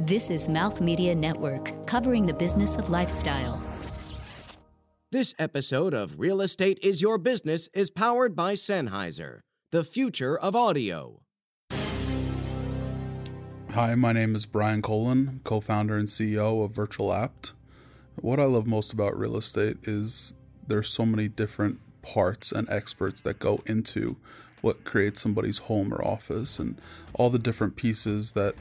This is Mouth Media Network, covering the business of lifestyle. This episode of Real Estate is Your Business is powered by Sennheiser, the future of audio. Hi, my name is Brian Colin, co founder and CEO of Virtual Apt. What I love most about real estate is there's so many different parts and experts that go into what creates somebody's home or office and all the different pieces that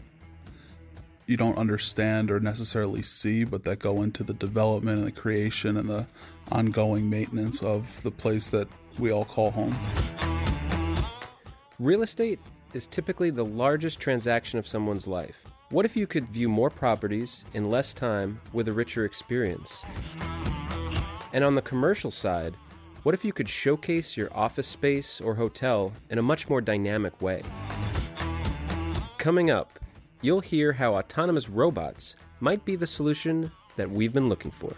you don't understand or necessarily see, but that go into the development and the creation and the ongoing maintenance of the place that we all call home. Real estate is typically the largest transaction of someone's life. What if you could view more properties in less time with a richer experience? And on the commercial side, what if you could showcase your office space or hotel in a much more dynamic way? Coming up, you'll hear how autonomous robots might be the solution that we've been looking for.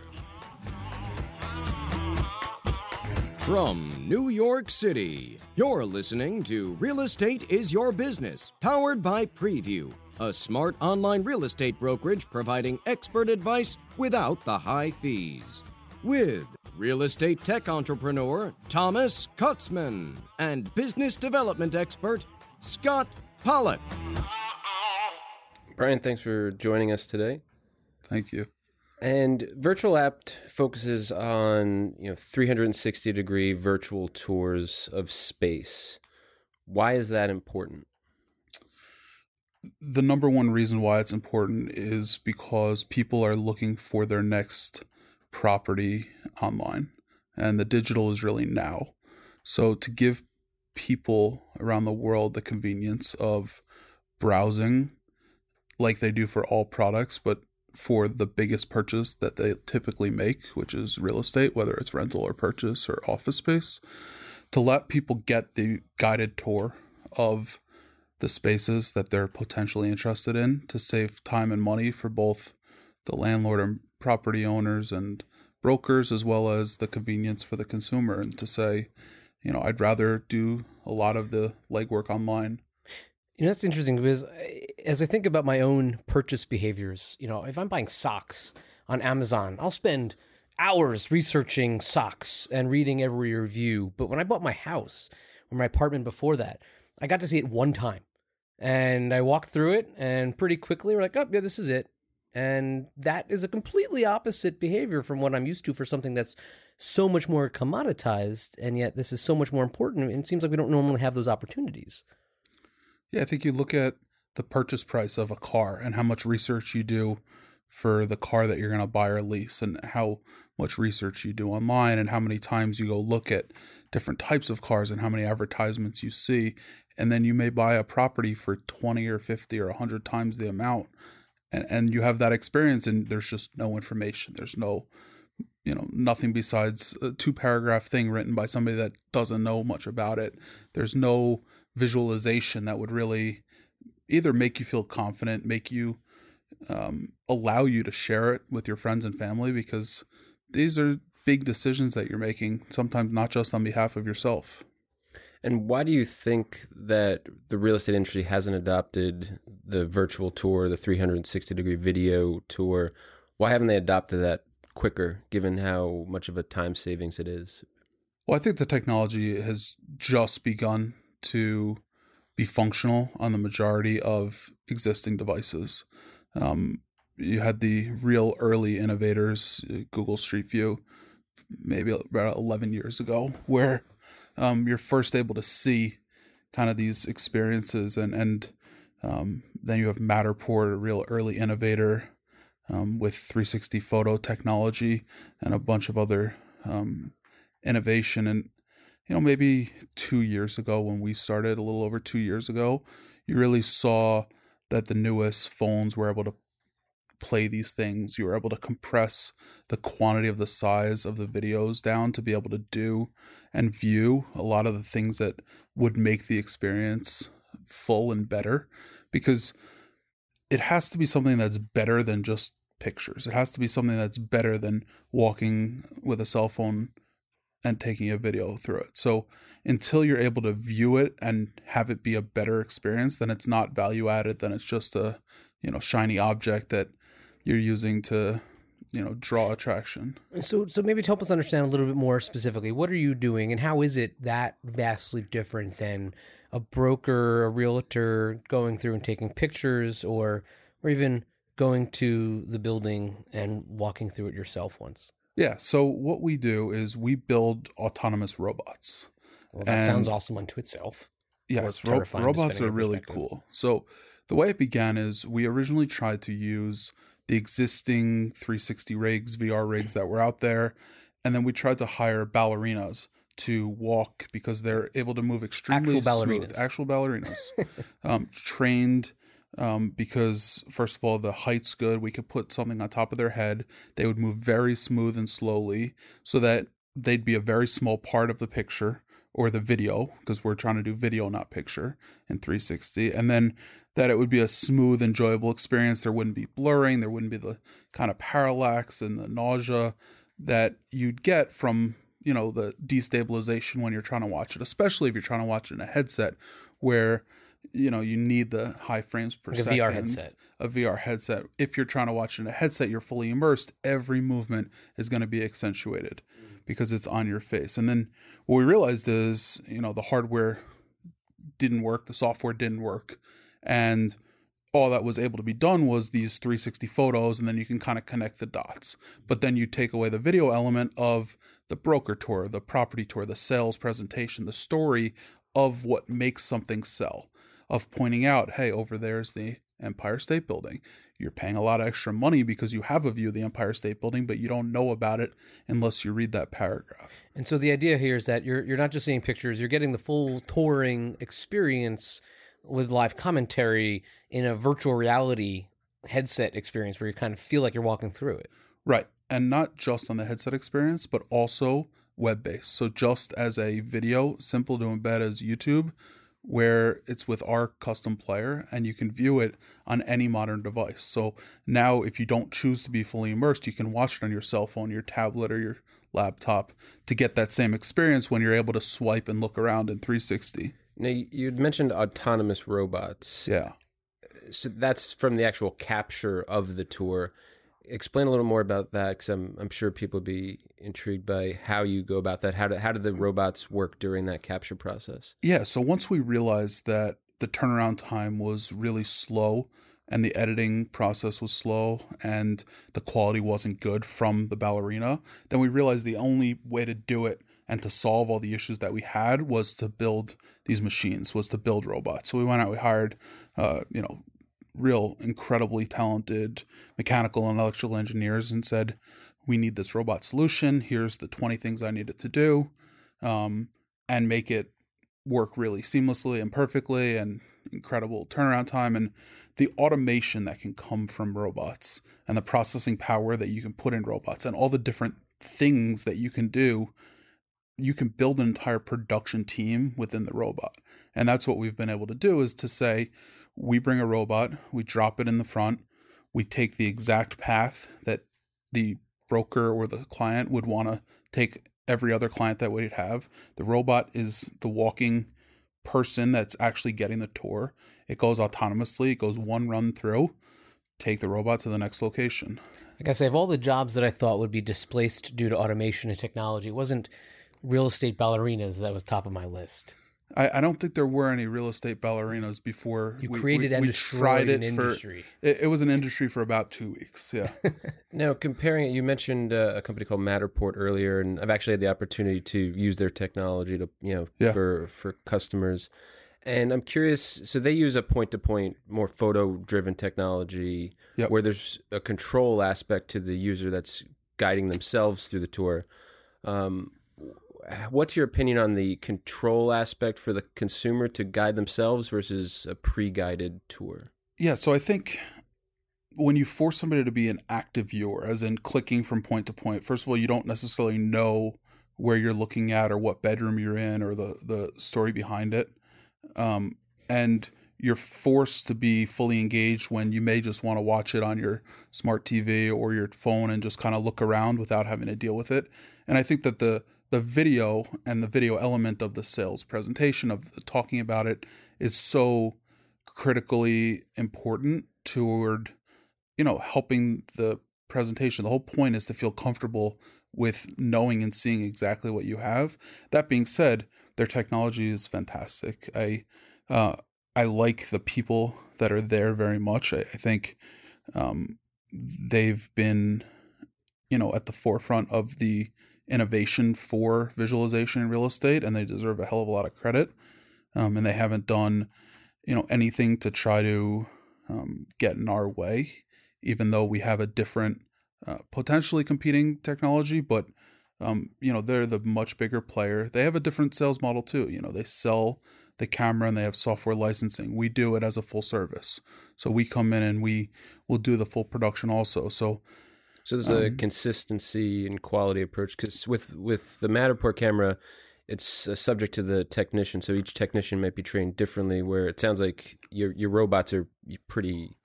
From New York City, you're listening to Real Estate is Your Business, powered by Prevu, a smart online real estate brokerage providing expert advice without the high fees. With real estate tech entrepreneur Thomas Kutzman and business development expert Scott Pollock. Brian, thanks for joining us today. Thank you. And Virtual Apt focuses on you know 360 degree virtual tours of space. Why is that important? The number one reason why it's important is because people are looking for their next property online, and the digital is really now. So to give people around the world the convenience of browsing like they do for all products, but for the biggest purchase that they typically make, which is real estate, whether it's rental or purchase or office space, to let people get the guided tour of the spaces that they're potentially interested in to save time and money for both the landlord and property owners and brokers, as well as the convenience for the consumer, and to say, you know, I'd rather do a lot of the legwork online you know, that's interesting because as I think about my own purchase behaviors, you know, if I'm buying socks on Amazon, I'll spend hours researching socks and reading every review. But when I bought my house or my apartment before that, I got to see it one time. And I walked through it and pretty quickly we're like, oh, yeah, this is it. And that is a completely opposite behavior from what I'm used to for something that's so much more commoditized. And yet this is so much more important. And it seems like we don't normally have those opportunities. Yeah, I think you look at the purchase price of a car and how much research you do for the car that you're going to buy or lease and how much research you do online and how many times you go look at different types of cars and how many advertisements you see and then you may buy a property for 20 or 50 or 100 times the amount and and you have that experience and there's just no information. There's no you know nothing besides a two paragraph thing written by somebody that doesn't know much about it. There's no visualization that would really either make you feel confident make you um, allow you to share it with your friends and family because these are big decisions that you're making sometimes not just on behalf of yourself and why do you think that the real estate industry hasn't adopted the virtual tour the 360 degree video tour why haven't they adopted that quicker given how much of a time savings it is? Well, I think the technology has just begun to be functional on the majority of existing devices. Um, you had the real early innovators, Google Street View, maybe about 11 years ago, where um, you're first able to see kind of these experiences. And, and um, then you have Matterport, a real early innovator um, with 360 photo technology and a bunch of other um, innovation. And, you know, maybe two years ago when we started, a little over two years ago, you really saw that the newest phones were able to play these things. You were able to compress the quantity of the size of the videos down to be able to do and view a lot of the things that would make the experience full and better because it has to be something that's better than just pictures. It has to be something that's better than walking with a cell phone and taking a video through it. So until you're able to view it and have it be a better experience, then it's not value added. Then it's just a you know shiny object that you're using to you know draw attraction. So, so maybe to help us understand a little bit more specifically, what are you doing, and how is it that vastly different than a broker, a realtor going through and taking pictures, or or even going to the building and walking through it yourself once? Yeah. So what we do is we build autonomous robots. Well, that And- sounds awesome unto itself. Yes, ro- robots are really cool. So the way it began is we originally tried to use the existing 360 rigs, VR rigs that were out there, and then we tried to hire ballerinas to walk because they're able to move extremely Actual smooth. ballerinas. Actual ballerinas, um, trained. Um, because first of all, the height's good. We could put something on top of their head. They would move very smooth and slowly, so that they'd be a very small part of the picture or the video because we're trying to do video not picture in 360 and then that it would be a smooth enjoyable experience there wouldn't be blurring there wouldn't be the kind of parallax and the nausea that you'd get from you know the destabilization when you're trying to watch it especially if you're trying to watch it in a headset where you know you need the high frames per Like a second VR headset. a VR headset. If you're trying to watch it in a headset, you're fully immersed. Every movement is going to be accentuated because it's on your face. And then what we realized is, you know, the hardware didn't work, the software didn't work, and all that was able to be done was these 360 photos, and then you can kind of connect the dots. But then you take away the video element of the broker tour, the property tour, the sales presentation, the story of what makes something sell, of pointing out, hey, over there's the Empire State Building. You're paying a lot of extra money because you have a view of the Empire State Building, but you don't know about it unless you read that paragraph. And so the idea here is that you're you're not just seeing pictures, you're getting the full touring experience with live commentary in a virtual reality headset experience where you kind of feel like you're walking through it. Right. And not just on the headset experience, but also web based. So, just as a video, simple to embed as YouTube, where it's with our custom player and you can view it on any modern device. So, now if you don't choose to be fully immersed, you can watch it on your cell phone, your tablet, or your laptop to get that same experience when you're able to swipe and look around in 360. Now, you- you'd mentioned autonomous robots. Yeah. So that's from the actual capture of the tour. Explain a little more about that because I'm, I'm sure people would be intrigued by how you go about that. How do, how do the robots work during that capture process? Yeah, so once we realized that the turnaround time was really slow and the editing process was slow and the quality wasn't good from the ballerina, then we realized the only way to do it and to solve all the issues that we had was to build these machines, was to build robots. So we went out, we hired, uh, you know, real incredibly talented mechanical and electrical engineers and said, we need this robot solution. Here's the 20 things I need it to do. Um, and make it work really seamlessly and perfectly and incredible turnaround time and the automation that can come from robots and the processing power that you can put in robots and all the different things that you can do you can build an entire production team within the robot and that's what we've been able to do is to say we bring a robot we drop it in the front we take the exact path that the broker or the client would want to take every other client that we'd have. The robot is the walking person that's actually getting the tour. It goes autonomously, it goes one run through, take the robot to the next location. Like I say, of all the jobs that I thought would be displaced due to automation and technology, it wasn't real estate ballerinas that was top of my list. I, I don't think there were any real estate ballerinas before You we- created we, and we tried it an for- industry. It, it was an industry for about two weeks. Yeah. Now, comparing it, you mentioned uh, a company called Matterport earlier, and I've actually had the opportunity to use their technology to, you know, Yeah. for for customers. And I'm curious. So they use a point-to-point, more photo-driven technology, Yep. where there's a control aspect to the user that's guiding themselves through the tour. Um, what's your opinion on the control aspect for the consumer to guide themselves versus a pre-guided tour? Yeah, so I think when you force somebody to be an active viewer, as in clicking from point to point, first of all, you don't necessarily know where you're looking at or what bedroom you're in or the the story behind it, um, and you're forced to be fully engaged when you may just want to watch it on your smart TV or your phone and just kind of look around without having to deal with it. And I think that the the video and the video element of the sales presentation of the, talking about it is so critically important toward you know helping the presentation. The whole point is to feel comfortable with knowing and seeing exactly what you have. That being said their technology is fantastic. I uh, i like the people that are there very much. I, I think um, they've been you know at the forefront of the innovation for visualization in real estate and they deserve a hell of a lot of credit. Um, and they haven't done you know anything to try to um, get in our way even though we have a different uh, potentially competing technology. But um, you know they're the much bigger player. They have a different sales model too. You know they sell the camera and they have software licensing. We do it as a full service. So we come in and we will do the full production also. So So there's a Um, consistency and quality approach because with with the Matterport camera, it's uh, subject to the technician. So each technician might be trained differently. Where it sounds like your your robots are pretty,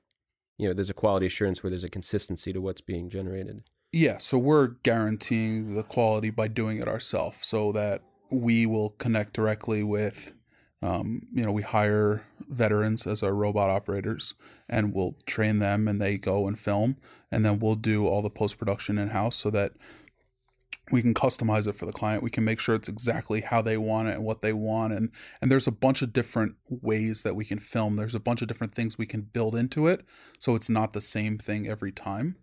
you know, there's a quality assurance where there's a consistency to what's being generated. Yeah, so we're guaranteeing the quality by doing it ourselves so that we will connect directly with, um, you know, we hire veterans as our robot operators and we'll train them and they go and film. And then we'll do all the post production in house so that we can customize it for the client. We can make sure it's exactly how they want it and what they want. And, and there's a bunch of different ways that we can film. There's a bunch of different things we can build into it. So it's not the same thing every time.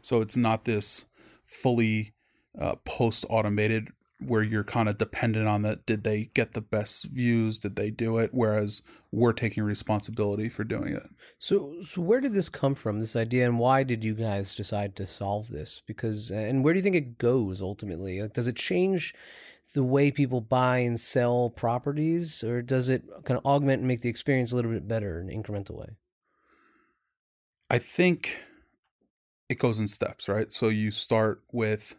So it's not this fully uh, post automated where you're kind of dependent on that. Did they get the best views? Did they do it? Whereas we're taking responsibility for doing it. So, so where did this come from? This idea, and why did you guys decide to solve this? Because, and where do you think it goes ultimately? Like, does it change the way people buy and sell properties, or does it kind of augment and make the experience a little bit better in an incremental way? I think it goes in steps, right? So you start with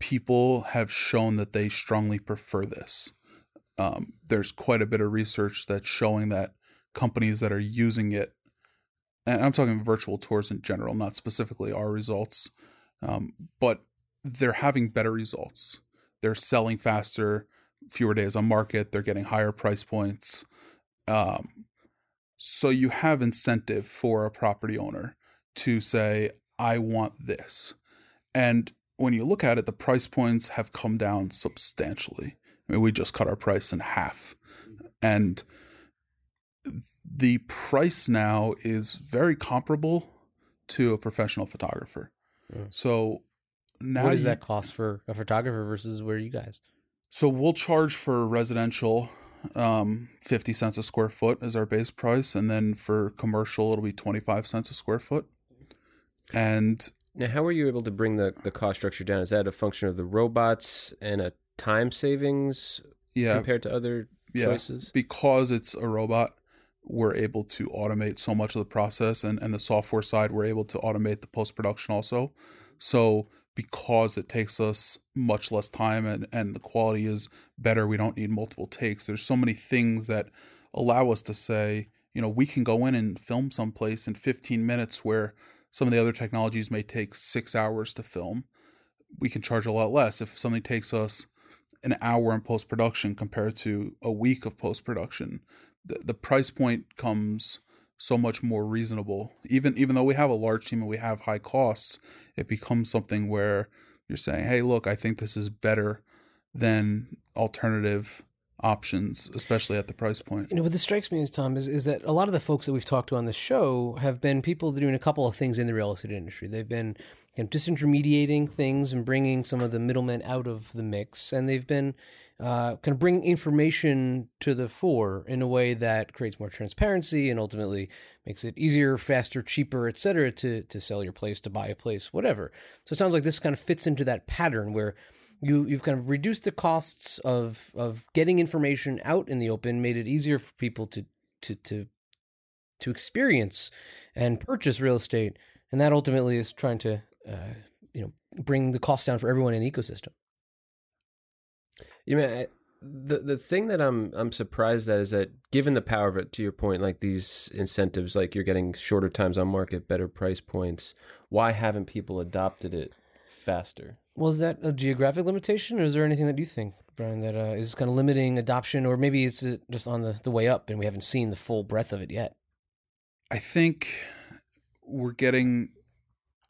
people have shown that they strongly prefer this. Um, there's quite a bit of research that's showing that companies that are using it, and I'm talking virtual tours in general, not specifically our results, um, but they're having better results. They're selling faster, fewer days on market. They're getting higher price points. Um, so you have incentive for a property owner to say, I want this. And when you look at it, the price points have come down substantially. I mean, we just cut our price in half. And the price now is very comparable to a professional photographer. Yeah. So now what does that cost for a photographer versus where you guys? so we'll charge for residential um 50 cents a square foot is our base price and then for commercial it'll be 25 cents a square foot. And Now, how were you able to bring the the cost structure down? Is that a function of the robots and a time savings yeah, compared to other yeah, choices? because it's a robot, we're able to automate so much of the process and and the software side we're able to automate the post production also. So because it takes us much less time and, and the quality is better, we don't need multiple takes. There's so many things that allow us to say, you know, we can go in and film someplace in 15 minutes where some of the other technologies may take six hours to film. We can charge a lot less. If something takes us an hour in post production compared to a week of post production, the, the price point comes so much more reasonable. Even even though we have a large team and we have high costs, it becomes something where you're saying, "Hey, look, I think this is better than alternative options, especially at the price point." You know, what this strikes me as Tom is is that a lot of the folks that we've talked to on the show have been people doing a couple of things in the real estate industry. They've been you know, disintermediating things and bringing some of the middlemen out of the mix, and they've been uh, kind of bringing information to the fore in a way that creates more transparency and ultimately makes it easier, faster, cheaper, et cetera, to to sell your place, to buy a place, whatever. So it sounds like this kind of fits into that pattern where you you've kind of reduced the costs of of getting information out in the open, made it easier for people to to to to experience and purchase real estate, and that ultimately is trying to uh, you know bring the cost down for everyone in the ecosystem. You know, I- the the thing that I'm I'm surprised at is that given the power of it, to your point, like these incentives, like you're getting shorter times on market, better price points. Why haven't people adopted it faster? Well, is that a geographic limitation, or is there anything that you think, Brian, that uh, is kind of limiting adoption, or maybe it's just on the, the way up and we haven't seen the full breadth of it yet? I think we're getting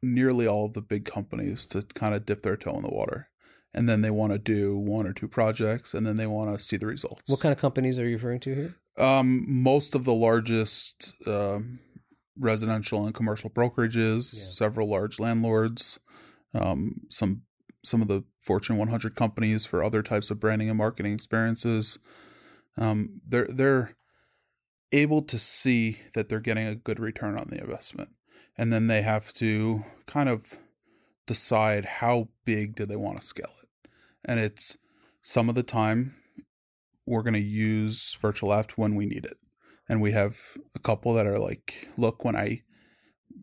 nearly all of the big companies to kind of dip their toe in the water. And then they want to do one or two projects and then they want to see the results. What kind of companies are you referring to here? Um, most of the largest um, residential and commercial brokerages, Yeah. several large landlords, um, some some of the Fortune 100 companies for other types of branding and marketing experiences. Um, they're they're able to see that they're getting a good return on the investment, and then they have to kind of decide how big do they want to scale it, and it's some of the time we're going to use Virtual Apt when we need it. And we have a couple that are like look when i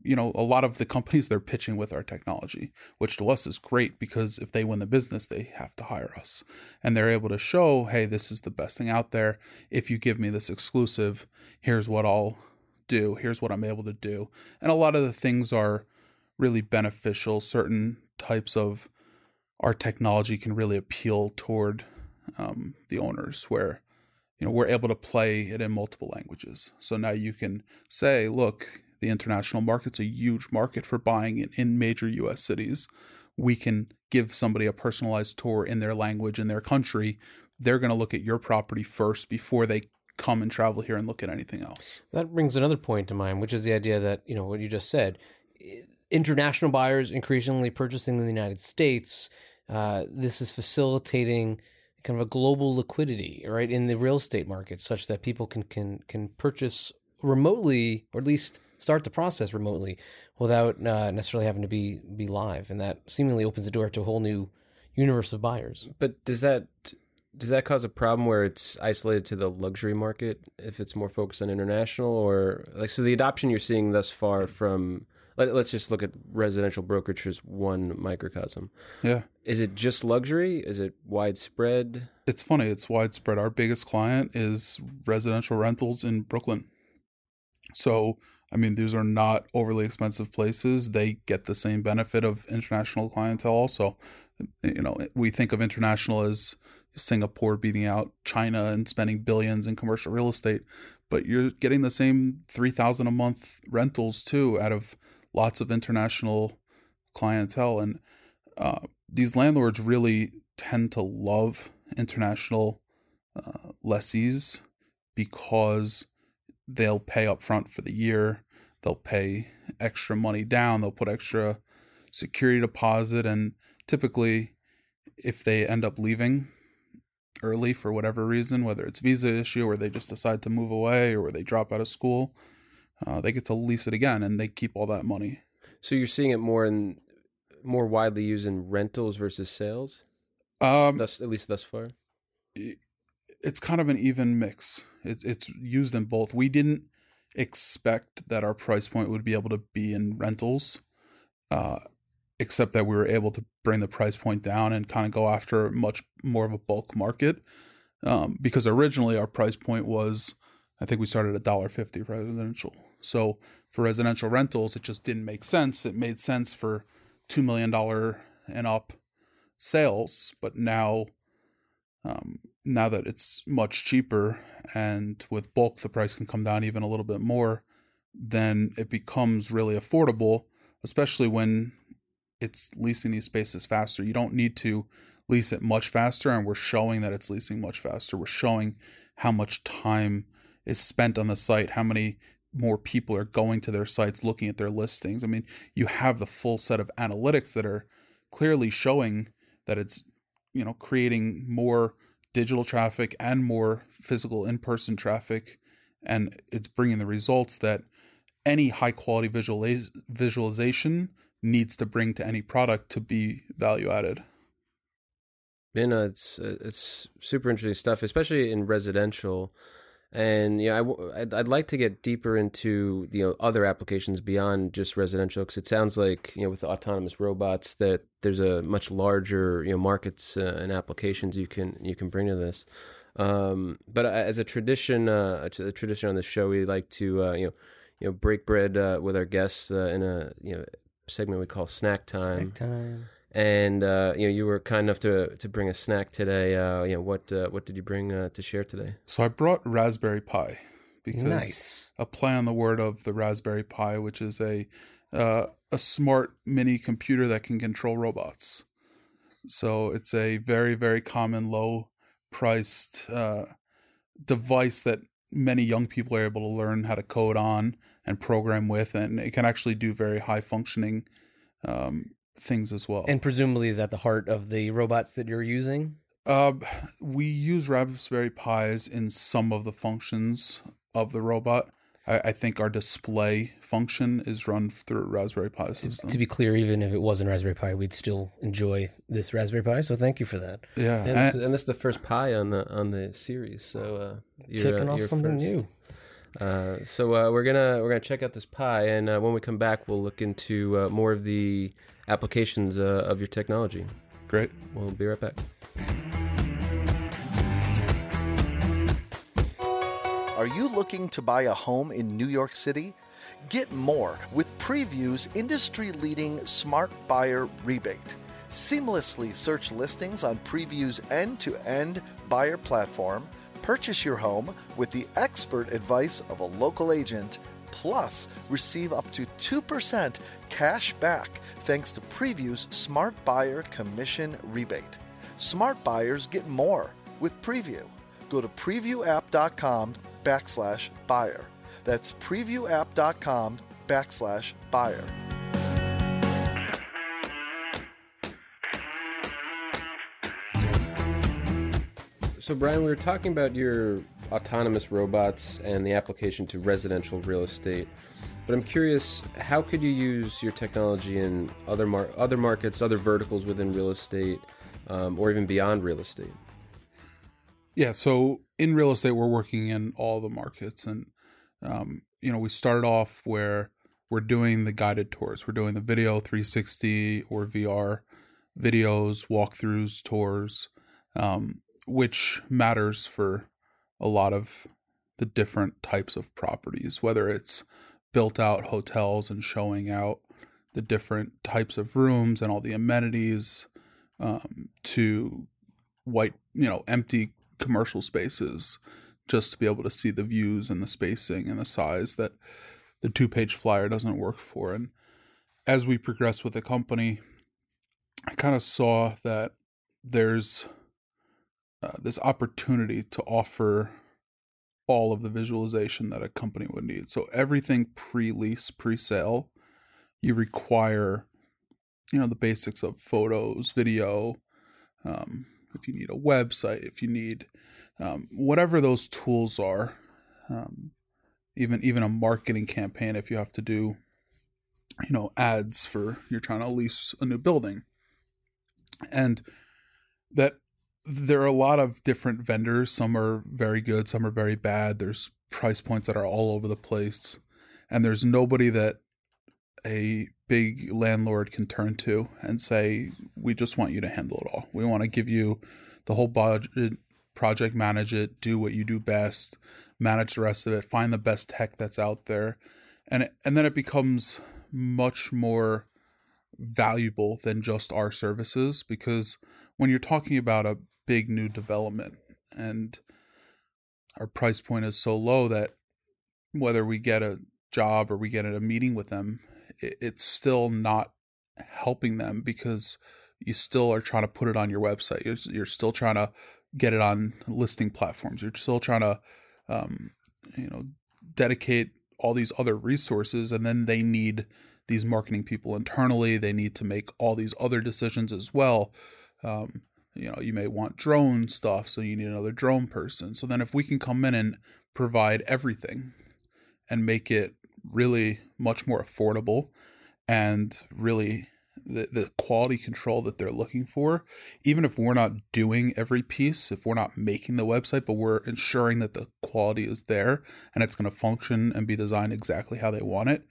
you know a lot of the companies they're pitching with our technology which to us is great because if they win the business they have to hire us. And they're able to show hey this is the best thing out there. If you give me this exclusive here's what i'll do. Here's what i'm able to do. And a lot of the things are really beneficial. Certain types of our technology can really appeal toward um, the owners where you know we're able to play it in multiple languages. So now you can say look the international market's a huge market for buying in, in major us cities we can give somebody a personalized tour in their language in their country they're going to look at your property first before they come and travel here and look at anything else That brings another point to mind, which is the idea that, you know, what you just said. International buyers increasingly purchasing in the United States. Uh, this is facilitating kind of a global liquidity, right, in the real estate market, such that people can can can purchase remotely, or at least start the process remotely, without uh, necessarily having to be be live, and that seemingly opens the door to a whole new universe of buyers. But does that does that cause a problem where it's isolated to the luxury market if it's more focused on international or like so the adoption you're seeing thus far from let, let's just look at residential brokerage as one microcosm. yeah Is it just luxury? Is it widespread? it's funny it's widespread our biggest client is residential rentals in brooklyn so i mean these are not overly expensive places. They get the same benefit of international clientele. Also you know we think of international as singapore beating out china and spending billions in commercial real estate but you're getting the same 3000 a month rentals too out of lots of international clientele. And uh, these landlords really tend to love international uh, lessees because they'll pay up front for the year they'll pay extra money down they'll put extra security deposit and typically if they end up leaving early for whatever reason whether it's visa issue or they just decide to move away or they drop out of school uh, they get to lease it again and they keep all that money So you're seeing it more in more widely used in rentals versus sales. um, Thus, at least thus far. it's kind of an even mix. It's it's used in both. We didn't expect that our price point would be able to be in rentals, uh, except that we were able to bring the price point down and kind of go after much more of a bulk market. Um, because originally our price point was, I think we started at dollar fifty residential. So for residential rentals, it just didn't make sense. It made sense for two million dollar and up sales, but now um, now that it's much cheaper and with bulk the price can come down even a little bit more then it becomes really affordable especially when it's leasing these spaces faster. You don't need to lease it much faster and we're showing that it's leasing much faster. We're showing how much time is spent on the site how many more people are going to their sites looking at their listings. I mean you have the full set of analytics that are clearly showing that it's you know creating more digital traffic and more physical in-person traffic and it's bringing the results that any high quality visualiz- visualization needs to bring to any product to be value added You know, it's uh, it's super interesting stuff, especially in residential. And yeah, I w- I'd, I'd like to get deeper into you know other applications beyond just residential because it sounds like you know with autonomous robots that there's a much larger you know markets uh, and applications you can you can bring to this. Um, but as a tradition, uh, a tradition on the show, we like to uh, you know you know break bread uh, with our guests uh, in a you know segment we call snack time. Snack time. And uh, you know you were kind enough to to bring a snack today. Uh, you know what uh, what did you bring uh, to share today? So I brought Raspberry Pi because Nice. a play on the word of the Raspberry Pi, which is a uh, a smart mini computer that can control robots. So it's a very very common low priced uh, device that many young people are able to learn how to code on and program with, and it can actually do very high functioning um, things as well. And presumably is at the heart of the robots that you're using. Uh, we use Raspberry Pis in some of the functions of the robot. I, I think our display function is run through a Raspberry Pi system. To be clear, even if it wasn't Raspberry Pi, we'd still enjoy this Raspberry Pi. So thank you for that. yeah, And, and- this, and this is the first pie on the on the series, so uh, you're, Kicking uh, off you're something first. new. Uh, so uh, we're gonna we're gonna check out this pie, and uh, when we come back, we'll look into uh, more of the applications uh, of your technology. great. We'll be right back. Are you looking to buy a home in New York City? Get more with Prevu's industry leading Smart Buyer Rebate. Seamlessly search listings on Prevu's end to end buyer platform, purchase your home with the expert advice of a local agent, plus receive up to 2% cash back thanks to Prevu's Smart Buyer Commission Rebate. Smart buyers get more with Preview. Go to previewapp.com backslash buyer. That's previewapp.com backslash buyer. So, Brian, we were talking about your autonomous robots and the application to residential real estate. But I'm curious, how could you use your technology in other mar- other markets, other verticals within real estate, um, or even beyond real estate? Yeah, so in real estate, we're working in all the markets, and um, you know, we started off where we're doing the guided tours, we're doing the video 360 or VR videos, walkthroughs, tours, um, which matters for a lot of the different types of properties, whether it's built out hotels and showing out the different types of rooms and all the amenities um, to white, you know, empty commercial spaces just to be able to see the views and the spacing and the size that the two page flyer doesn't work for. And as we progress with the company, I kind of saw that there's uh, this opportunity to offer all of the visualization that a company would need. So everything pre-lease, pre-sale, you require, you know, the basics of photos, video. Um, if you need a website, if you need um, whatever those tools are, um, even even a marketing campaign, if you have to do, you know, ads for you're trying to lease a new building, and that there are a lot of different vendors. Some are very good, some are very bad. There's price points that are all over the place, and there's nobody that a big landlord can turn to and say, "We just want you to handle it all. We want to give you the whole budget, project manage it, do what you do best, manage the rest of it, find the best tech that's out there." And and then it becomes much more valuable than just our services because when you're talking about a big new development. And our price point is so low that whether we get a job or we get a meeting with them it, it's still not helping them because you still are trying to put it on your website. You're, you're still trying to get it on listing platforms. You're still trying to um, you know dedicate all these other resources and then they need these marketing people internally. They need to make all these other decisions as well. Um, you know you may want drone stuff so you need another drone person. So then if we can come in and provide everything and make it really much more affordable and really the, the quality control that they're looking for even if we're not doing every piece if we're not making the website but we're ensuring that the quality is there and it's going to function and be designed exactly how they want it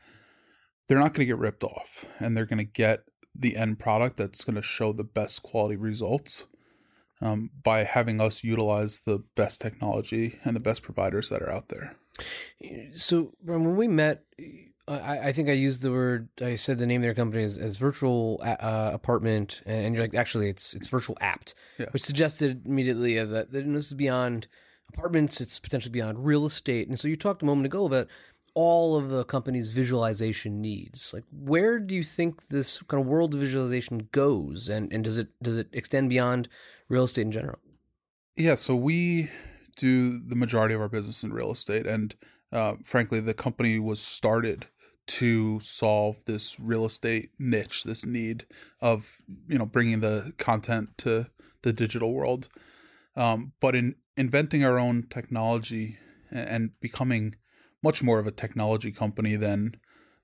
they're not going to get ripped off and they're going to get the end product that's going to show the best quality results um, by having us utilize the best technology and the best providers that are out there. So, when we met, I, I think I used the word. I said the name of their company as, as virtual uh, apartment, and you're like, actually, it's it's virtual apt, Yeah. which suggested immediately uh, that, that this is beyond apartments. It's potentially beyond real estate. And so you talked a moment ago about all of the company's visualization needs. Like, where do you think this kind of world visualization goes, and and does it does it extend beyond real estate in general? Yeah, so we do the majority of our business in real estate, and uh, frankly, the company was started to solve this real estate niche, this need of you know bringing the content to the digital world. Um, but in inventing our own technology and becoming much more of a technology company than,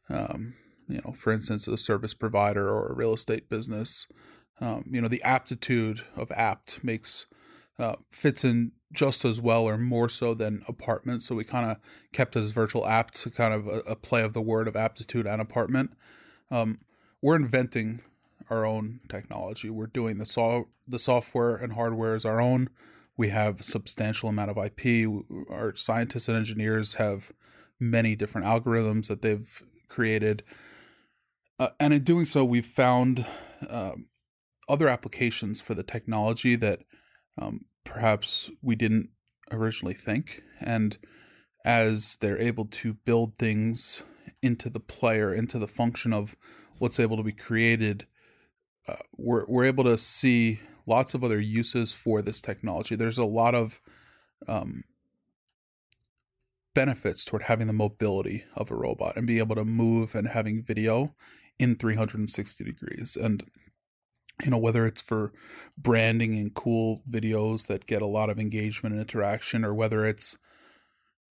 um, you know, for instance, a service provider or a real estate business. Um, you know, the aptitude of apt makes uh, fits in just as well or more so than apartment. So we kind of kept as virtual apt, kind of a, a, play of the word of aptitude and apartment. Um, we're inventing our own technology. We're doing the so- the software and hardware is our own. We have a substantial amount of IP. Our scientists and engineers have many different algorithms that they've created. Uh, and in doing so, we've found um, other applications for the technology that um, perhaps we didn't originally think. And as they're able to build things into the player, into the function of what's able to be created, uh, we're, we're able to see lots of other uses for this technology. There's a lot of um, benefits toward having the mobility of a robot and being able to move and having video in 360 degrees. And you know whether it's for branding and cool videos that get a lot of engagement and interaction or whether it's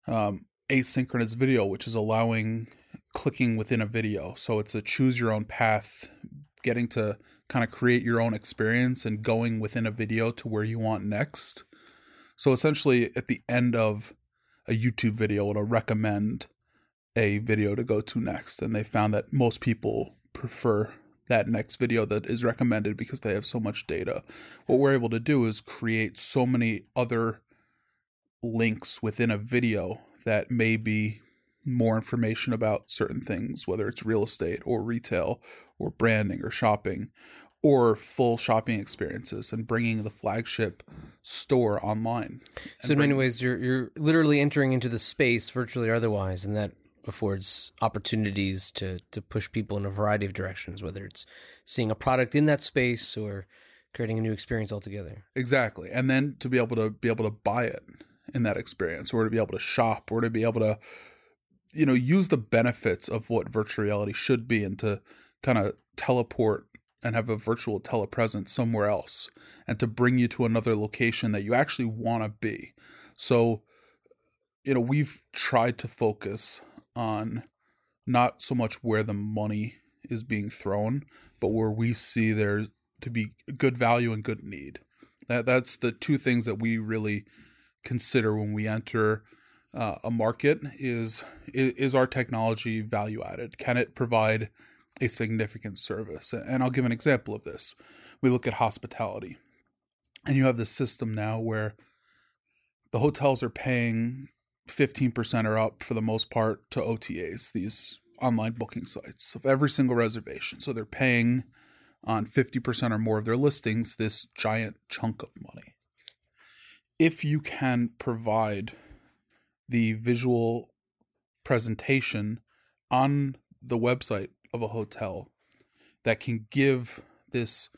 um, asynchronous video which is allowing clicking within a video so it's a choose your own path getting to kind of create your own experience and going within a video to where you want next so essentially at the end of a youtube video it'll recommend a video to go to next and they found that most people prefer that next video that is recommended because they have so much data. What we're able to do is create so many other links within a video that may be more information about certain things, whether it's real estate or retail or branding or shopping or full shopping experiences and bringing the flagship store online. So in many ways you're you're literally entering into the space virtually or otherwise and that affords opportunities to to push people in a variety of directions, whether it's seeing a product in that space or creating a new experience altogether. Exactly. And then to be able to be able to buy it in that experience or to be able to shop or to be able to you know use the benefits of what virtual reality should be and to kind of teleport and have a virtual telepresence somewhere else and to bring you to another location that you actually want to be. So you know we've tried to focus on not so much where the money is being thrown, but where we see there to be good value and good need. That that's the two things that we really consider when we enter uh, a market is is our technology value added? Can it provide a significant service? And I'll give an example of this. We look at hospitality, and you have this system now where the hotels are paying 15% or up for the most part to OTAs, these online booking sites of every single reservation. So they're paying on 50% or more of their listings this giant chunk of money. If you can provide the visual presentation on the website of a hotel that can give this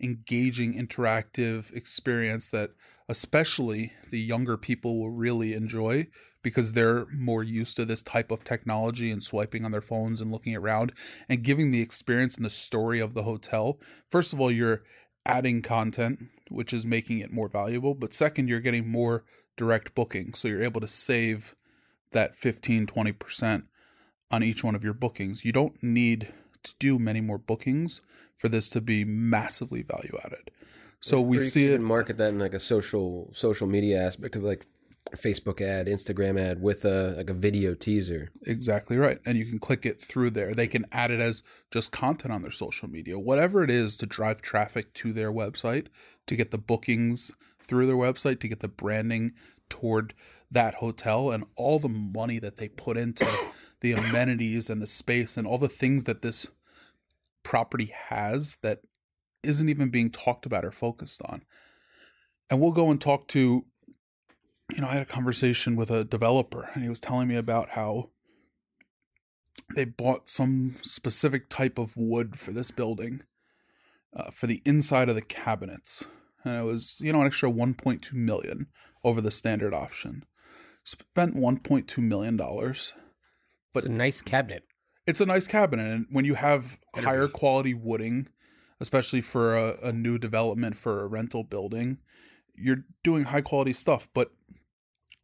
engaging interactive experience that especially the younger people will really enjoy because they're more used to this type of technology and swiping on their phones and looking around and giving the experience and the story of the hotel. First of all, you're adding content, which is making it more valuable. But second, you're getting more direct booking. So you're able to save that 15, 20% on each one of your bookings. You don't need to do many more bookings for this to be massively value added. So we see it market that in like a social social media aspect of like Facebook ad, Instagram ad with a like a video teaser. Exactly right. And you can click it through there. They can add it as just content on their social media. Whatever it is to drive traffic to their website, to get the bookings through their website, to get the branding toward that hotel and all the money that they put into the amenities and the space and all the things that this property has that isn't even being talked about or focused on. And we'll go and talk to, you know, I had a conversation with a developer and he was telling me about how they bought some specific type of wood for this building uh, for the inside of the cabinets. And it was, you know, an extra 1.2 million over the standard option. Spent 1.2 million dollars. But it's a nice cabinet. It's a nice cabinet and when you have higher quality wooding, especially for a, a new development for a rental building, you're doing high quality stuff, but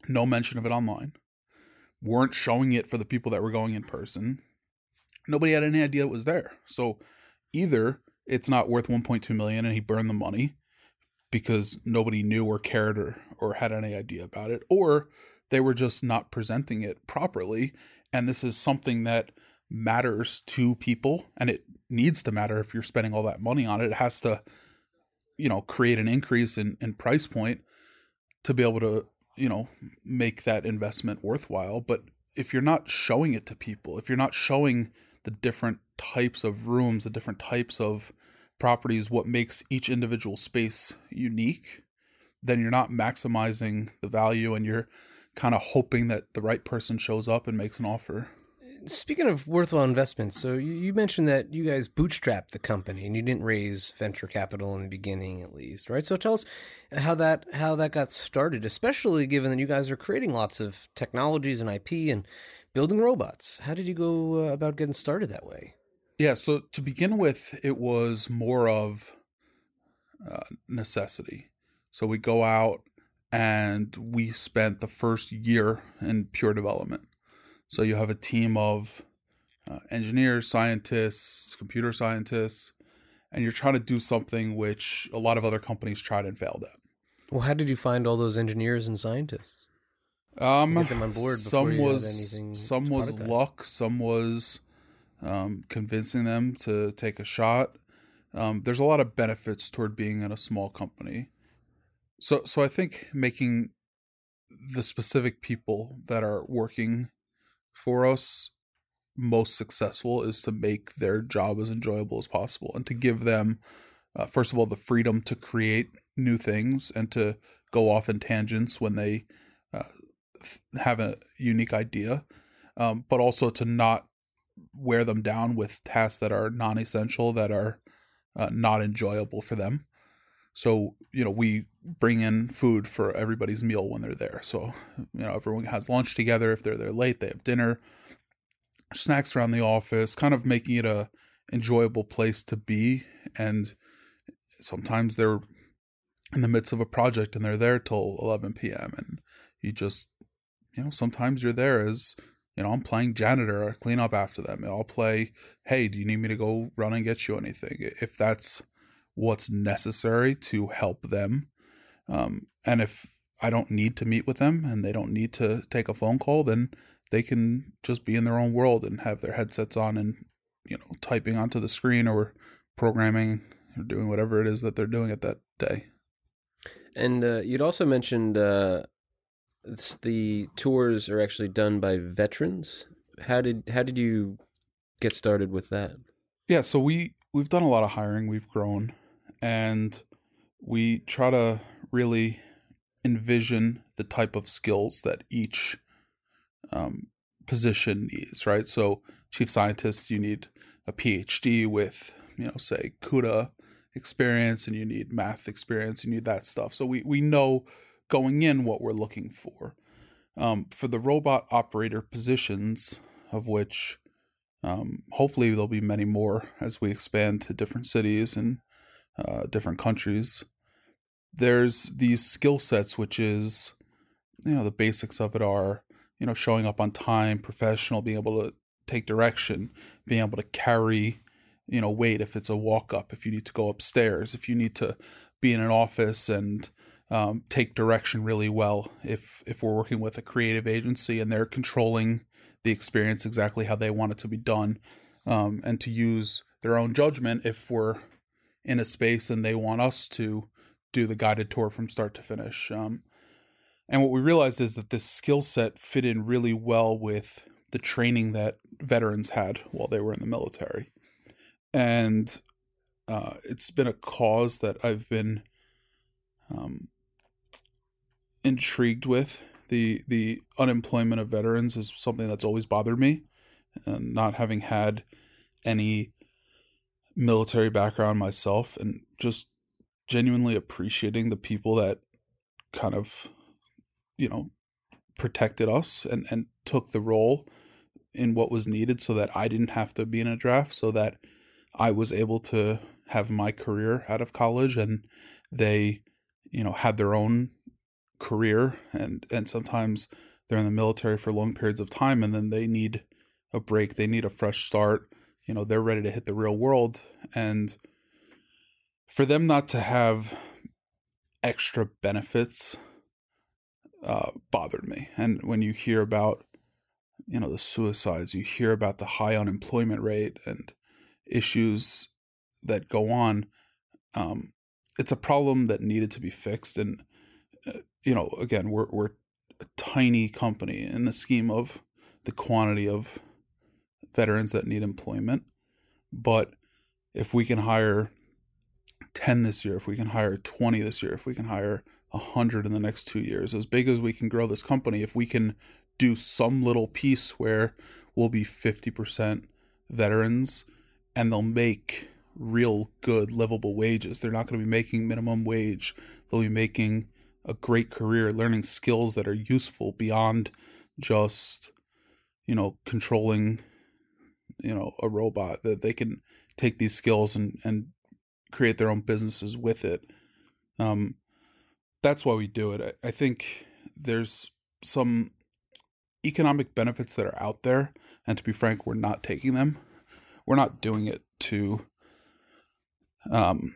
no mention of it online. Weren't showing it for the people that were going in person. Nobody had any idea it was there. So either it's not worth 1.2 million and he burned the money because nobody knew or cared or, or had any idea about it, or they were just not presenting it properly. And this is something that matters to people and it needs to matter if you're spending all that money on it. It has to, you know, create an increase in, in price point to be able to, you know, make that investment worthwhile. But if you're not showing it to people, if you're not showing the different types of rooms, the different types of properties, what makes each individual space unique, then you're not maximizing the value and you're kind of hoping that the right person shows up and makes an offer. Speaking of worthwhile investments, so you, mentioned that you guys bootstrapped the company and you didn't raise venture capital in the beginning, at least, right? So tell us how that how that got started, especially given that you guys are creating lots of technologies and IP and building robots. How did you go uh, about getting started that way? Yeah, so to begin with, it was more of uh, necessity. So we go out and we spent the first year in pure development. So you have a team of uh, engineers, scientists, computer scientists, and you're trying to do something which a lot of other companies tried and failed at. Well, how did you find all those engineers and scientists? Um, get them on board. Some was some was luck. Some was um, convincing them to take a shot. Um, there's a lot of benefits toward being in a small company. So, so I think making the specific people that are working for us most successful is to make their job as enjoyable as possible and to give them uh, first of all the freedom to create new things and to go off in tangents when they uh, have a unique idea um, but also to not wear them down with tasks that are non-essential that are uh, not enjoyable for them so you know we bring in food for everybody's meal when they're there. So, you know, everyone has lunch together. If they're there late, they have dinner, snacks around the office, kind of making it a enjoyable place to be. And sometimes they're in the midst of a project and they're there till 11 p.m. And you just, you know, sometimes you're there as, you know, I'm playing janitor or clean up after them. I'll play, hey, do you need me to go run and get you anything? If that's what's necessary to help them um, and if I don't need to meet with them and they don't need to take a phone call, then they can just be in their own world and have their headsets on and you know typing onto the screen or programming or doing whatever it is that they're doing at that day. And uh, you'd also mentioned uh, the tours are actually done by veterans. How did how did you get started with that? Yeah, so we we've done a lot of hiring. We've grown, and we try to really envision the type of skills that each um, position needs, right? So, chief scientists, you need a PhD with, you know, say CUDA experience, and you need math experience, you need that stuff. So we we know going in what we're looking for. Um, for the robot operator positions, of which um, hopefully there'll be many more as we expand to different cities and uh, different countries. There's these skill sets which is you know the basics of it are you know showing up on time professional being able to take direction being able to carry you know weight if it's a walk up if you need to go upstairs if you need to be in an office and um, take direction really well if if we're working with a creative agency and they're controlling the experience exactly how they want it to be done um, and to use their own judgment if we're in a space and they want us to do the guided tour from start to finish. Um, And what we realized is that this skill set fit in really well with the training that veterans had while they were in the military. And uh, it's been a cause that I've been um, intrigued with. The the unemployment of veterans is something that's always bothered me, and not having had any military background myself, and just genuinely appreciating the people that kind of, you know, protected us and and took the role in what was needed, so that I didn't have to be in a draft, so that I was able to have my career out of college, and they, you know, had their own career and and sometimes they're in the military for long periods of time and then they need a break they need a fresh start you know they're ready to hit the real world. And for them not to have extra benefits uh, bothered me. And when you hear about you know the suicides you hear about the high unemployment rate and issues that go on um, it's a problem that needed to be fixed. And you know, again, we're we're a tiny company in the scheme of the quantity of veterans that need employment. But if we can hire 10 this year, if we can hire 20 this year, if we can hire 100 in the next two years, as big as we can grow this company, if we can do some little piece where we'll be 50% veterans and they'll make real good livable wages. They're not going to be making minimum wage. They'll be making a great career learning skills that are useful beyond just you know controlling you know a robot that they can take these skills and and create their own businesses with it um that's why we do it I, I think there's some economic benefits that are out there and to be frank we're not taking them we're not doing it to um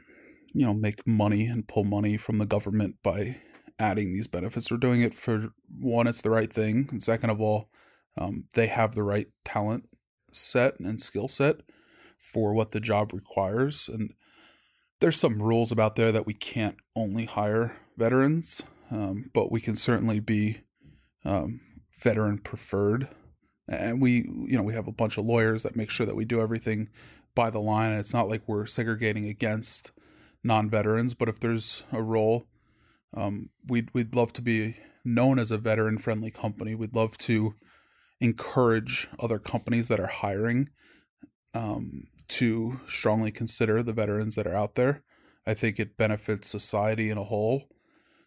you know make money and pull money from the government by adding these benefits. We're doing it for one, it's the right thing. And second of all, um, they have the right talent set and skill set for what the job requires. And there's some rules about there that we can't only hire veterans, um, but we can certainly be um, veteran preferred. And we, you know, we have a bunch of lawyers that make sure that we do everything by the line. And it's not like we're segregating against non-veterans, but if there's a role um, we'd we'd love to be known as a veteran friendly company. We'd love to encourage other companies that are hiring um, to strongly consider the veterans that are out there. I think it benefits society in a whole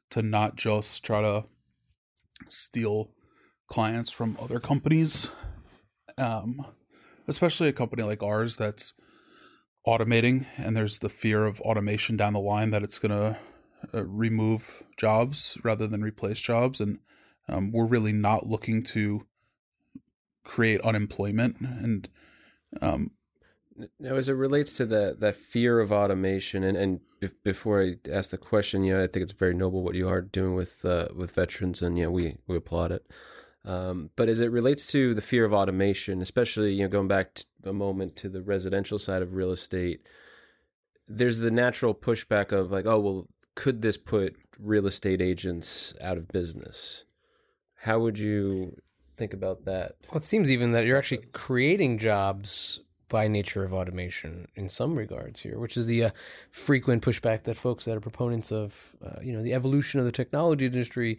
to not just try to steal clients from other companies, um, especially a company like ours that's automating and there's the fear of automation down the line that it's going to uh, remove jobs rather than replace jobs, and um, we're really not looking to create unemployment. And um, now, as it relates to the that fear of automation, and and before I ask the question, you know, I think it's very noble what you are doing with uh, with veterans, and you know, we we applaud it. Um, but as it relates to the fear of automation, especially you know going back a moment to the residential side of real estate, there's the natural pushback of like, oh well, could this put real estate agents out of business? How would you think about that? Well, it seems even that you're actually creating jobs by nature of automation in some regards here, which is the uh, frequent pushback that folks that are proponents of, uh, you know, the evolution of the technology industry.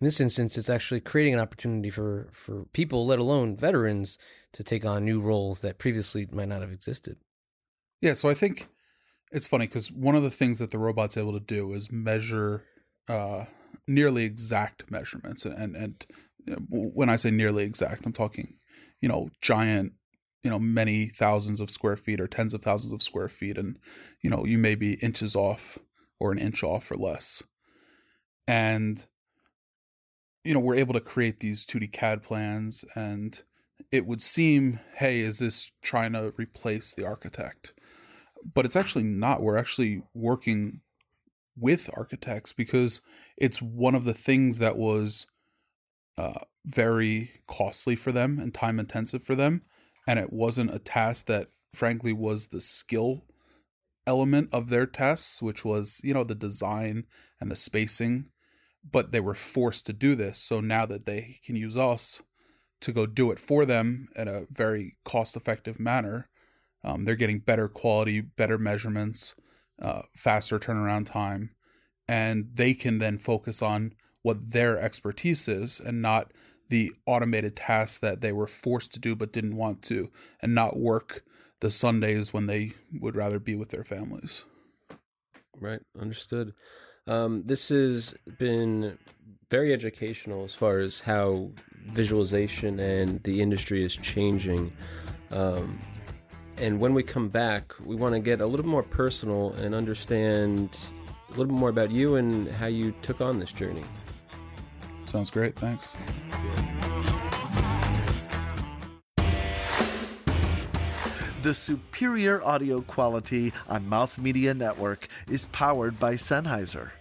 In this instance, it's actually creating an opportunity for for people, let alone veterans, to take on new roles that previously might not have existed. Yeah, so I think it's funny because one of the things that the robot's able to do is measure uh, nearly exact measurements, and and when I say nearly exact, I'm talking, you know, giant, you know, many thousands of square feet or tens of thousands of square feet, and you know, you may be inches off or an inch off or less, and you know, we're able to create these 2D CAD plans, and it would seem, hey, is this trying to replace the architect? but it's actually not. We're actually working with architects because it's one of the things that was uh, very costly for them and time intensive for them. And it wasn't a task that, frankly, was the skill element of their tests, which was, you know, the design and the spacing. but they were forced to do this. So now that they can use us to go do it for them in a very cost effective manner, um, they're getting better quality, better measurements, uh, faster turnaround time, and they can then focus on what their expertise is and not the automated tasks that they were forced to do but didn't want to, and not work the Sundays when they would rather be with their families. Right, understood. Um, this has been very educational as far as how visualization and the industry is changing. Um, and when we come back, we want to get a little more personal and understand a little bit more about you and how you took on this journey. Sounds great. Thanks. The superior audio quality on Mouth Media Network is powered by Sennheiser.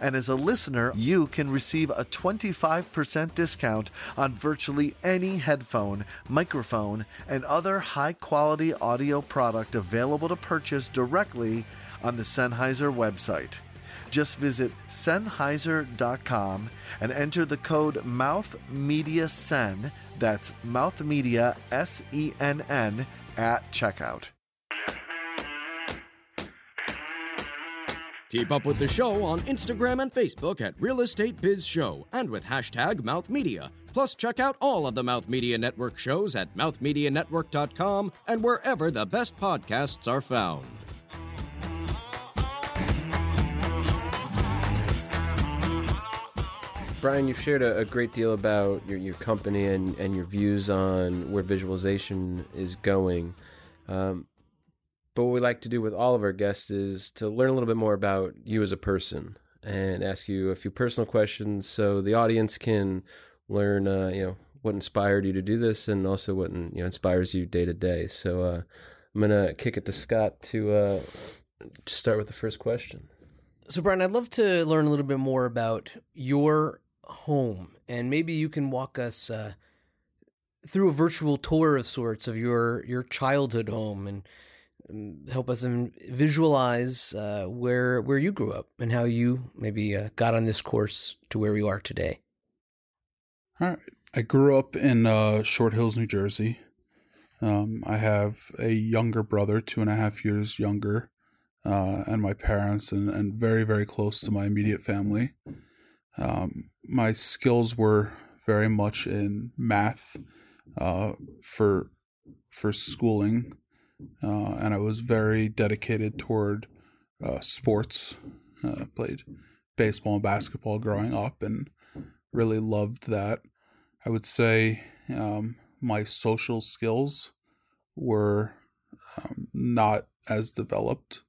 And as a listener, you can receive a 25% discount on virtually any headphone, microphone, and other high quality audio product available to purchase directly on the Sennheiser website. Just visit Sennheiser.com and enter the code MouthMediaSenn, that's MouthMedia S E N N, at checkout. Keep up with the show on Instagram and Facebook at Real Estate Biz Show and with hashtag MouthMedia. Plus, check out all of the Mouth Media Network shows at mouthmedianetwork.com and wherever the best podcasts are found. Brian, you've shared a, a, great deal about your, your company and, and your views on where visualization is going. Um, but what we like to do with all of our guests is to learn a little bit more about you as a person and ask you a few personal questions so the audience can learn, uh, you know, what inspired you to do this and also what you know inspires you day to day. So uh, I'm gonna kick it to Scott to uh, start with the first question. So, Brian, I'd love to learn a little bit more about your home, and maybe you can walk us uh, through a virtual tour of sorts of your your childhood home and um, help us visualize uh, where where you grew up and how you maybe uh, got on this course to where you are today. All right, I grew up in uh, Short Hills, New Jersey. Um, I have a younger brother, two and a half years younger, uh, and my parents, and, and very very close to my immediate family. Um, my skills were very much in math uh, for for schooling, uh, and I was very dedicated toward uh, sports. Uh, played baseball and basketball growing up, and really loved that. I would say um, my social skills were um, not as developed.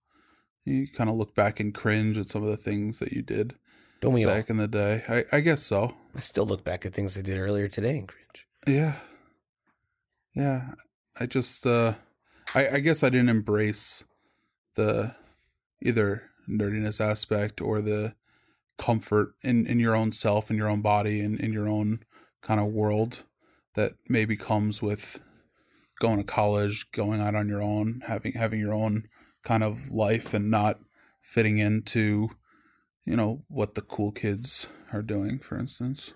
You kind of look back and cringe at some of the things that you did don't we back all? in the day. I, I guess so. I still look back at things I did earlier today and cringe. Yeah. Yeah. I just uh I, I guess I didn't embrace the either nerdiness aspect or the comfort in, in your own self and your own body and in your own kind of world that maybe comes with going to college, going out on your own, having having your own kind of life and not fitting into you know what the cool kids are doing for instance.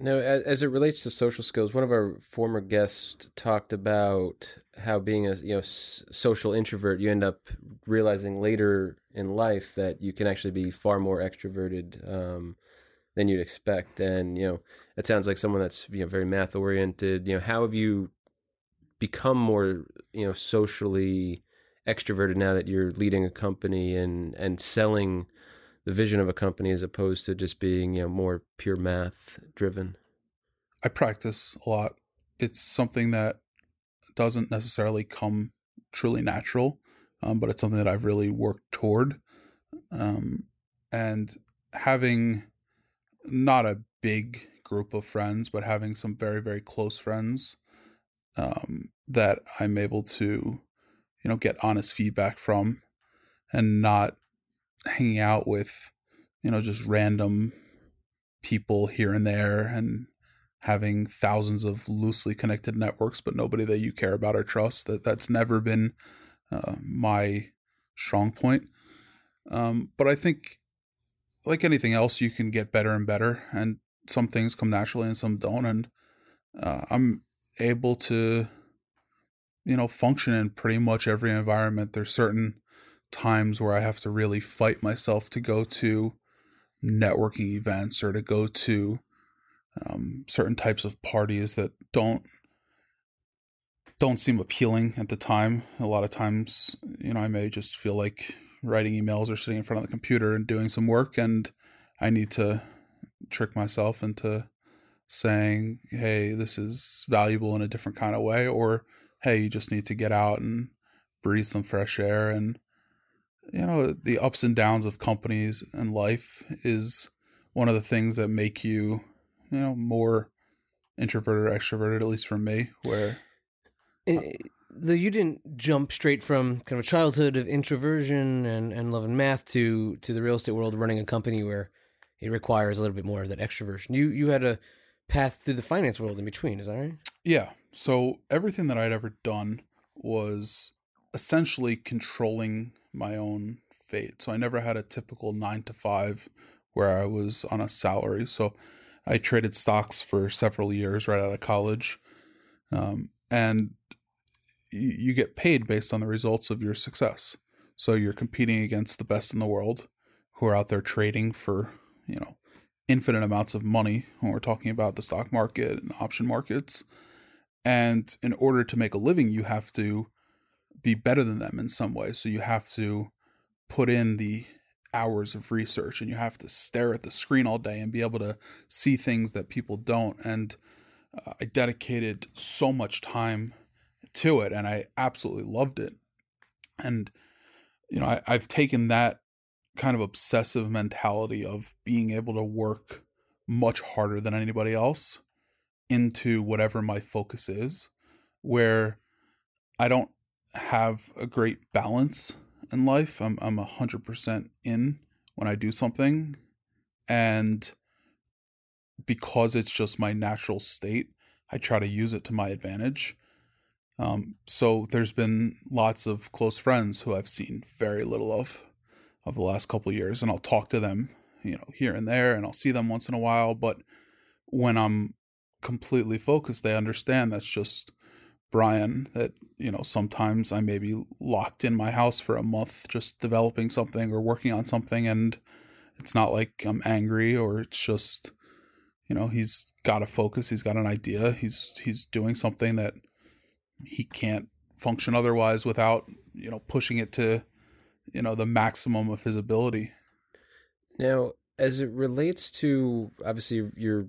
Now as it relates to social skills one of our former guests talked about how being a you know social introvert you end up realizing later in life that you can actually be far more extroverted um, than you'd expect. And you know it sounds like someone that's you know very math oriented. You know how have you become more you know socially extroverted now that you're leading a company and and selling the vision of a company as opposed to just being you know more pure math driven? I practice a lot. It's something that doesn't necessarily come truly natural um, but it's something that i've really worked toward. Um, and having not a big group of friends but having some very very close friends um, that i'm able to you know get honest feedback from and not hanging out with, you know, just random people here and there and having thousands of loosely connected networks, but nobody that you care about or trust. That that's never been uh, my strong point. Um, but I think like anything else, you can get better and better, and some things come naturally and some don't. And uh, I'm able to, you know, function in pretty much every environment. There's certain times where I have to really fight myself to go to networking events or to go to um, certain types of parties that don't don't seem appealing at the time. A lot of times, you know, I may just feel like writing emails or sitting in front of the computer and doing some work, and I need to trick myself into saying, "Hey, this is valuable in a different kind of way," or "Hey, you just need to get out and breathe some fresh air." And you know, the ups and downs of companies and life is one of the things that make you, you know, more introverted or extroverted. At least for me, where Eh, Though you didn't jump straight from kind of a childhood of introversion and, and love and math to to the real estate world, running a company where it requires a little bit more of that extroversion. You you had a path through the finance world in between, is that right? Yeah. So everything that I'd ever done was essentially controlling my own fate. So I never had a typical nine to five where I was on a salary. So I traded stocks for several years right out of college. Um, and you, you get paid based on the results of your success. So you're competing against the best in the world who are out there trading for, you know, infinite amounts of money when we're talking about the stock market and option markets. And in order to make a living, you have to be better than them in some way. So you have to put in the hours of research and you have to stare at the screen all day and be able to see things that people don't. And uh, I dedicated so much time to it and I absolutely loved it. And, you know, I, I've taken that kind of obsessive mentality of being able to work much harder than anybody else into whatever my focus is, where I don't have a great balance in life. I'm I'm a hundred percent in when I do something, and because it's just my natural state, I try to use it to my advantage. Um, so there's been lots of close friends who I've seen very little of of the last couple years, and I'll talk to them, you know, here and there, and I'll see them once in a while. But when I'm completely focused, they understand that's just Brian. That you know, sometimes I may be locked in my house for a month, just developing something or working on something, and it's not like I'm angry or it's just you know he's got a focus he's got an idea he's he's doing something that he can't function otherwise without you know pushing it to you know the maximum of his ability Now, as it relates to obviously you're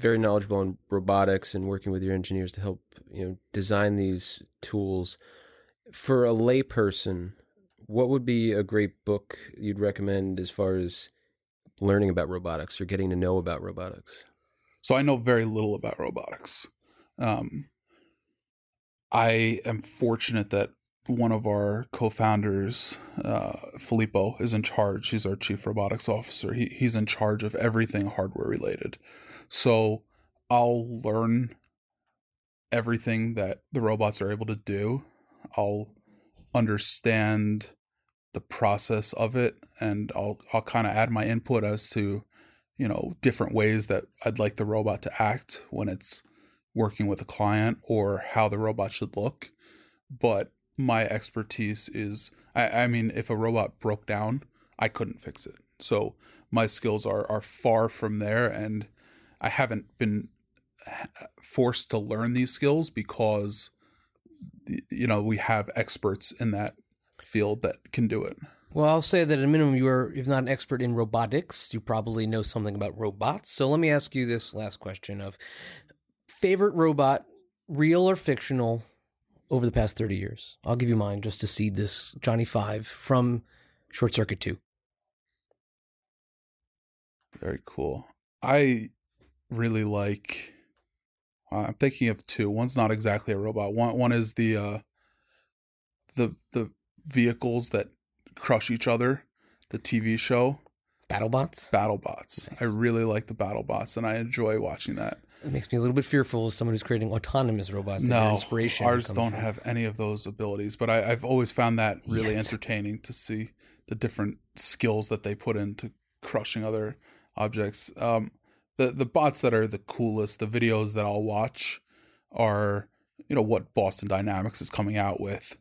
very knowledgeable in robotics and working with your engineers to help you know design these tools. For a layperson, what would be a great book you'd recommend as far as learning about robotics or getting to know about robotics? so i know very little about robotics um i am fortunate that one of our co-founders uh filippo is in charge he's our chief robotics officer he, he's in charge of everything hardware related so i'll learn everything that the robots are able to do. I'll understand the process of it and i'll i'll kind of add my input as to you know different ways that i'd like the robot to act when it's working with a client or how the robot should look. But my expertise is I, I mean if a robot broke down i couldn't fix it. So my skills are are far from there and i haven't been uh, forced to learn these skills because you know we have experts in that field that can do it Well, I'll say that at a minimum, you are, if not an expert in robotics, you probably know something about robots. So let me ask you this last question of favorite robot, real or fictional, over the past 30 years? I'll give you mine just to seed this Johnny Five from Short Circuit 2. Very cool. I really like. Uh, I'm thinking of two. One's not exactly a robot. One one is the uh, the the vehicles that crush each other. The TV show BattleBots? BattleBots. Nice. I really like the BattleBots, and I enjoy watching that. It makes me a little bit fearful as someone who's creating autonomous robots. No, inspiration ours don't from. have any of those abilities, but I, I've always found that really Yet. entertaining to see the different skills that they put into crushing other objects. Um, the the bots that are the coolest, the videos that I'll watch are you know what Boston Dynamics is coming out with,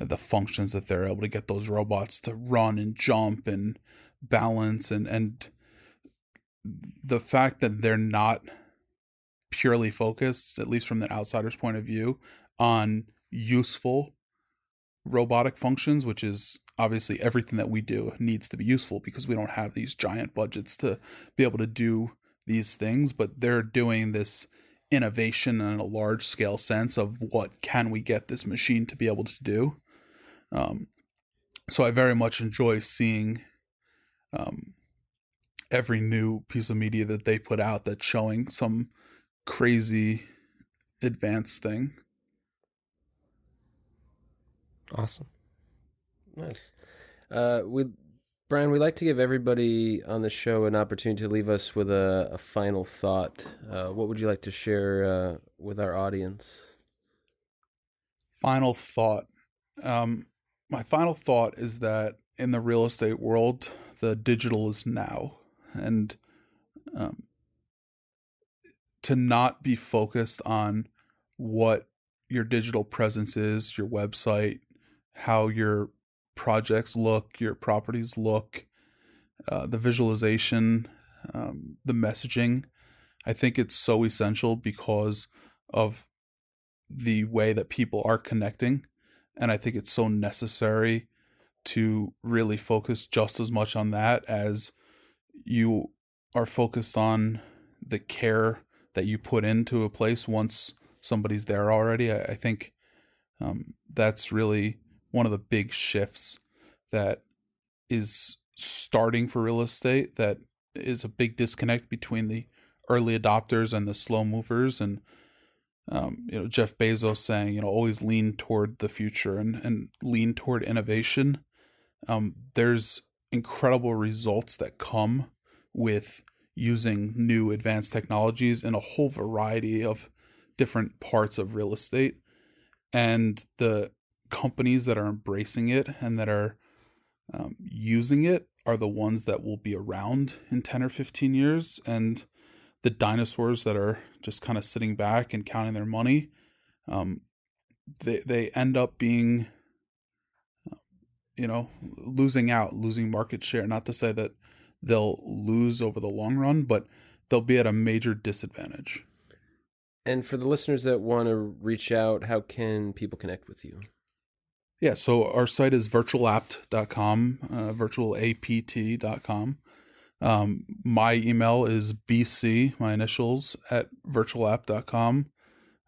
uh, the functions that they're able to get those robots to run and jump and balance and and the fact that they're not purely focused, at least from the outsider's point of view, on useful robotic functions, which is obviously everything that we do needs to be useful because we don't have these giant budgets to be able to do these things, but they're doing this innovation in a large scale sense of what can we get this machine to be able to do. Um, so I very much enjoy seeing um, every new piece of media that they put out that's showing some crazy advanced thing. Awesome. Nice. Uh, we, Brian, we like to give everybody on the show an opportunity to leave us with a, a final thought. Uh, what would you like to share uh, with our audience? Final thought. Um, my final thought is that in the real estate world, the digital is now, and um, to not be focused on what your digital presence is, your website, how your projects look, your properties look, uh, the visualization, um, the messaging. I think it's so essential because of the way that people are connecting. And I think it's so necessary to really focus just as much on that as you are focused on the care that you put into a place once somebody's there already. I, I think um, that's really one of the big shifts that is starting for real estate that is a big disconnect between the early adopters and the slow movers and um, you know Jeff Bezos saying you know always lean toward the future and and lean toward innovation. Um, there's incredible results that come with using new advanced technologies in a whole variety of different parts of real estate. And the companies that are embracing it and that are um, using it are the ones that will be around in 10 or 15 years. And the dinosaurs that are just kind of sitting back and counting their money um, they they end up being you know losing out losing market share. Not to say that they'll lose over the long run but they'll be at a major disadvantage. And for the listeners that want to reach out how can people connect with you yeah, so our site is virtualapt.com, uh, virtualapt.com. Um, my email is bc, my initials, at virtualapt.com.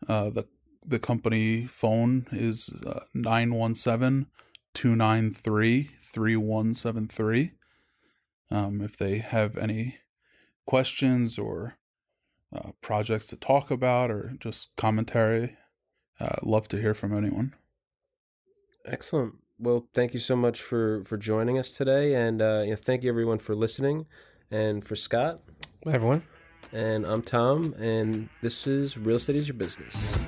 Uh, the, the company phone is uh, 917 293 3173. Um, if they have any questions or uh, projects to talk about or just commentary, uh, love to hear from anyone. Excellent. Well, thank you so much for for joining us today, and uh, you know, thank you everyone for listening, and for Scott. Hi, everyone. And I'm Tom, and this is Real Estate is Your Business.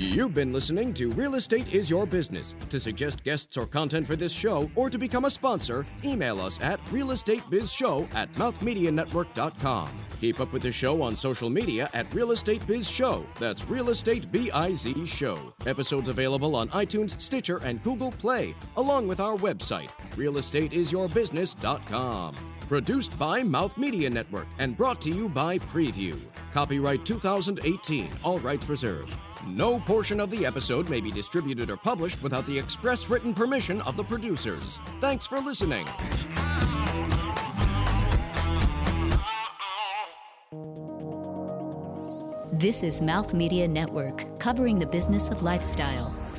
You've been listening to Real Estate is Your Business. To suggest guests or content for this show or to become a sponsor, email us at realestatebizshow at mouthmedianetwork.com. Keep up with the show on social media at Real Estate Biz Show. That's Real Estate B I Z Show. Episodes available on iTunes, Stitcher, and Google Play, along with our website, realestateisyourbusiness.com. Produced by Mouth Media Network and brought to you by Prevu. Copyright 2018, all rights reserved. No portion of the episode may be distributed or published without the express written permission of the producers. Thanks for listening. This is Mouth Media Network, covering the business of lifestyle.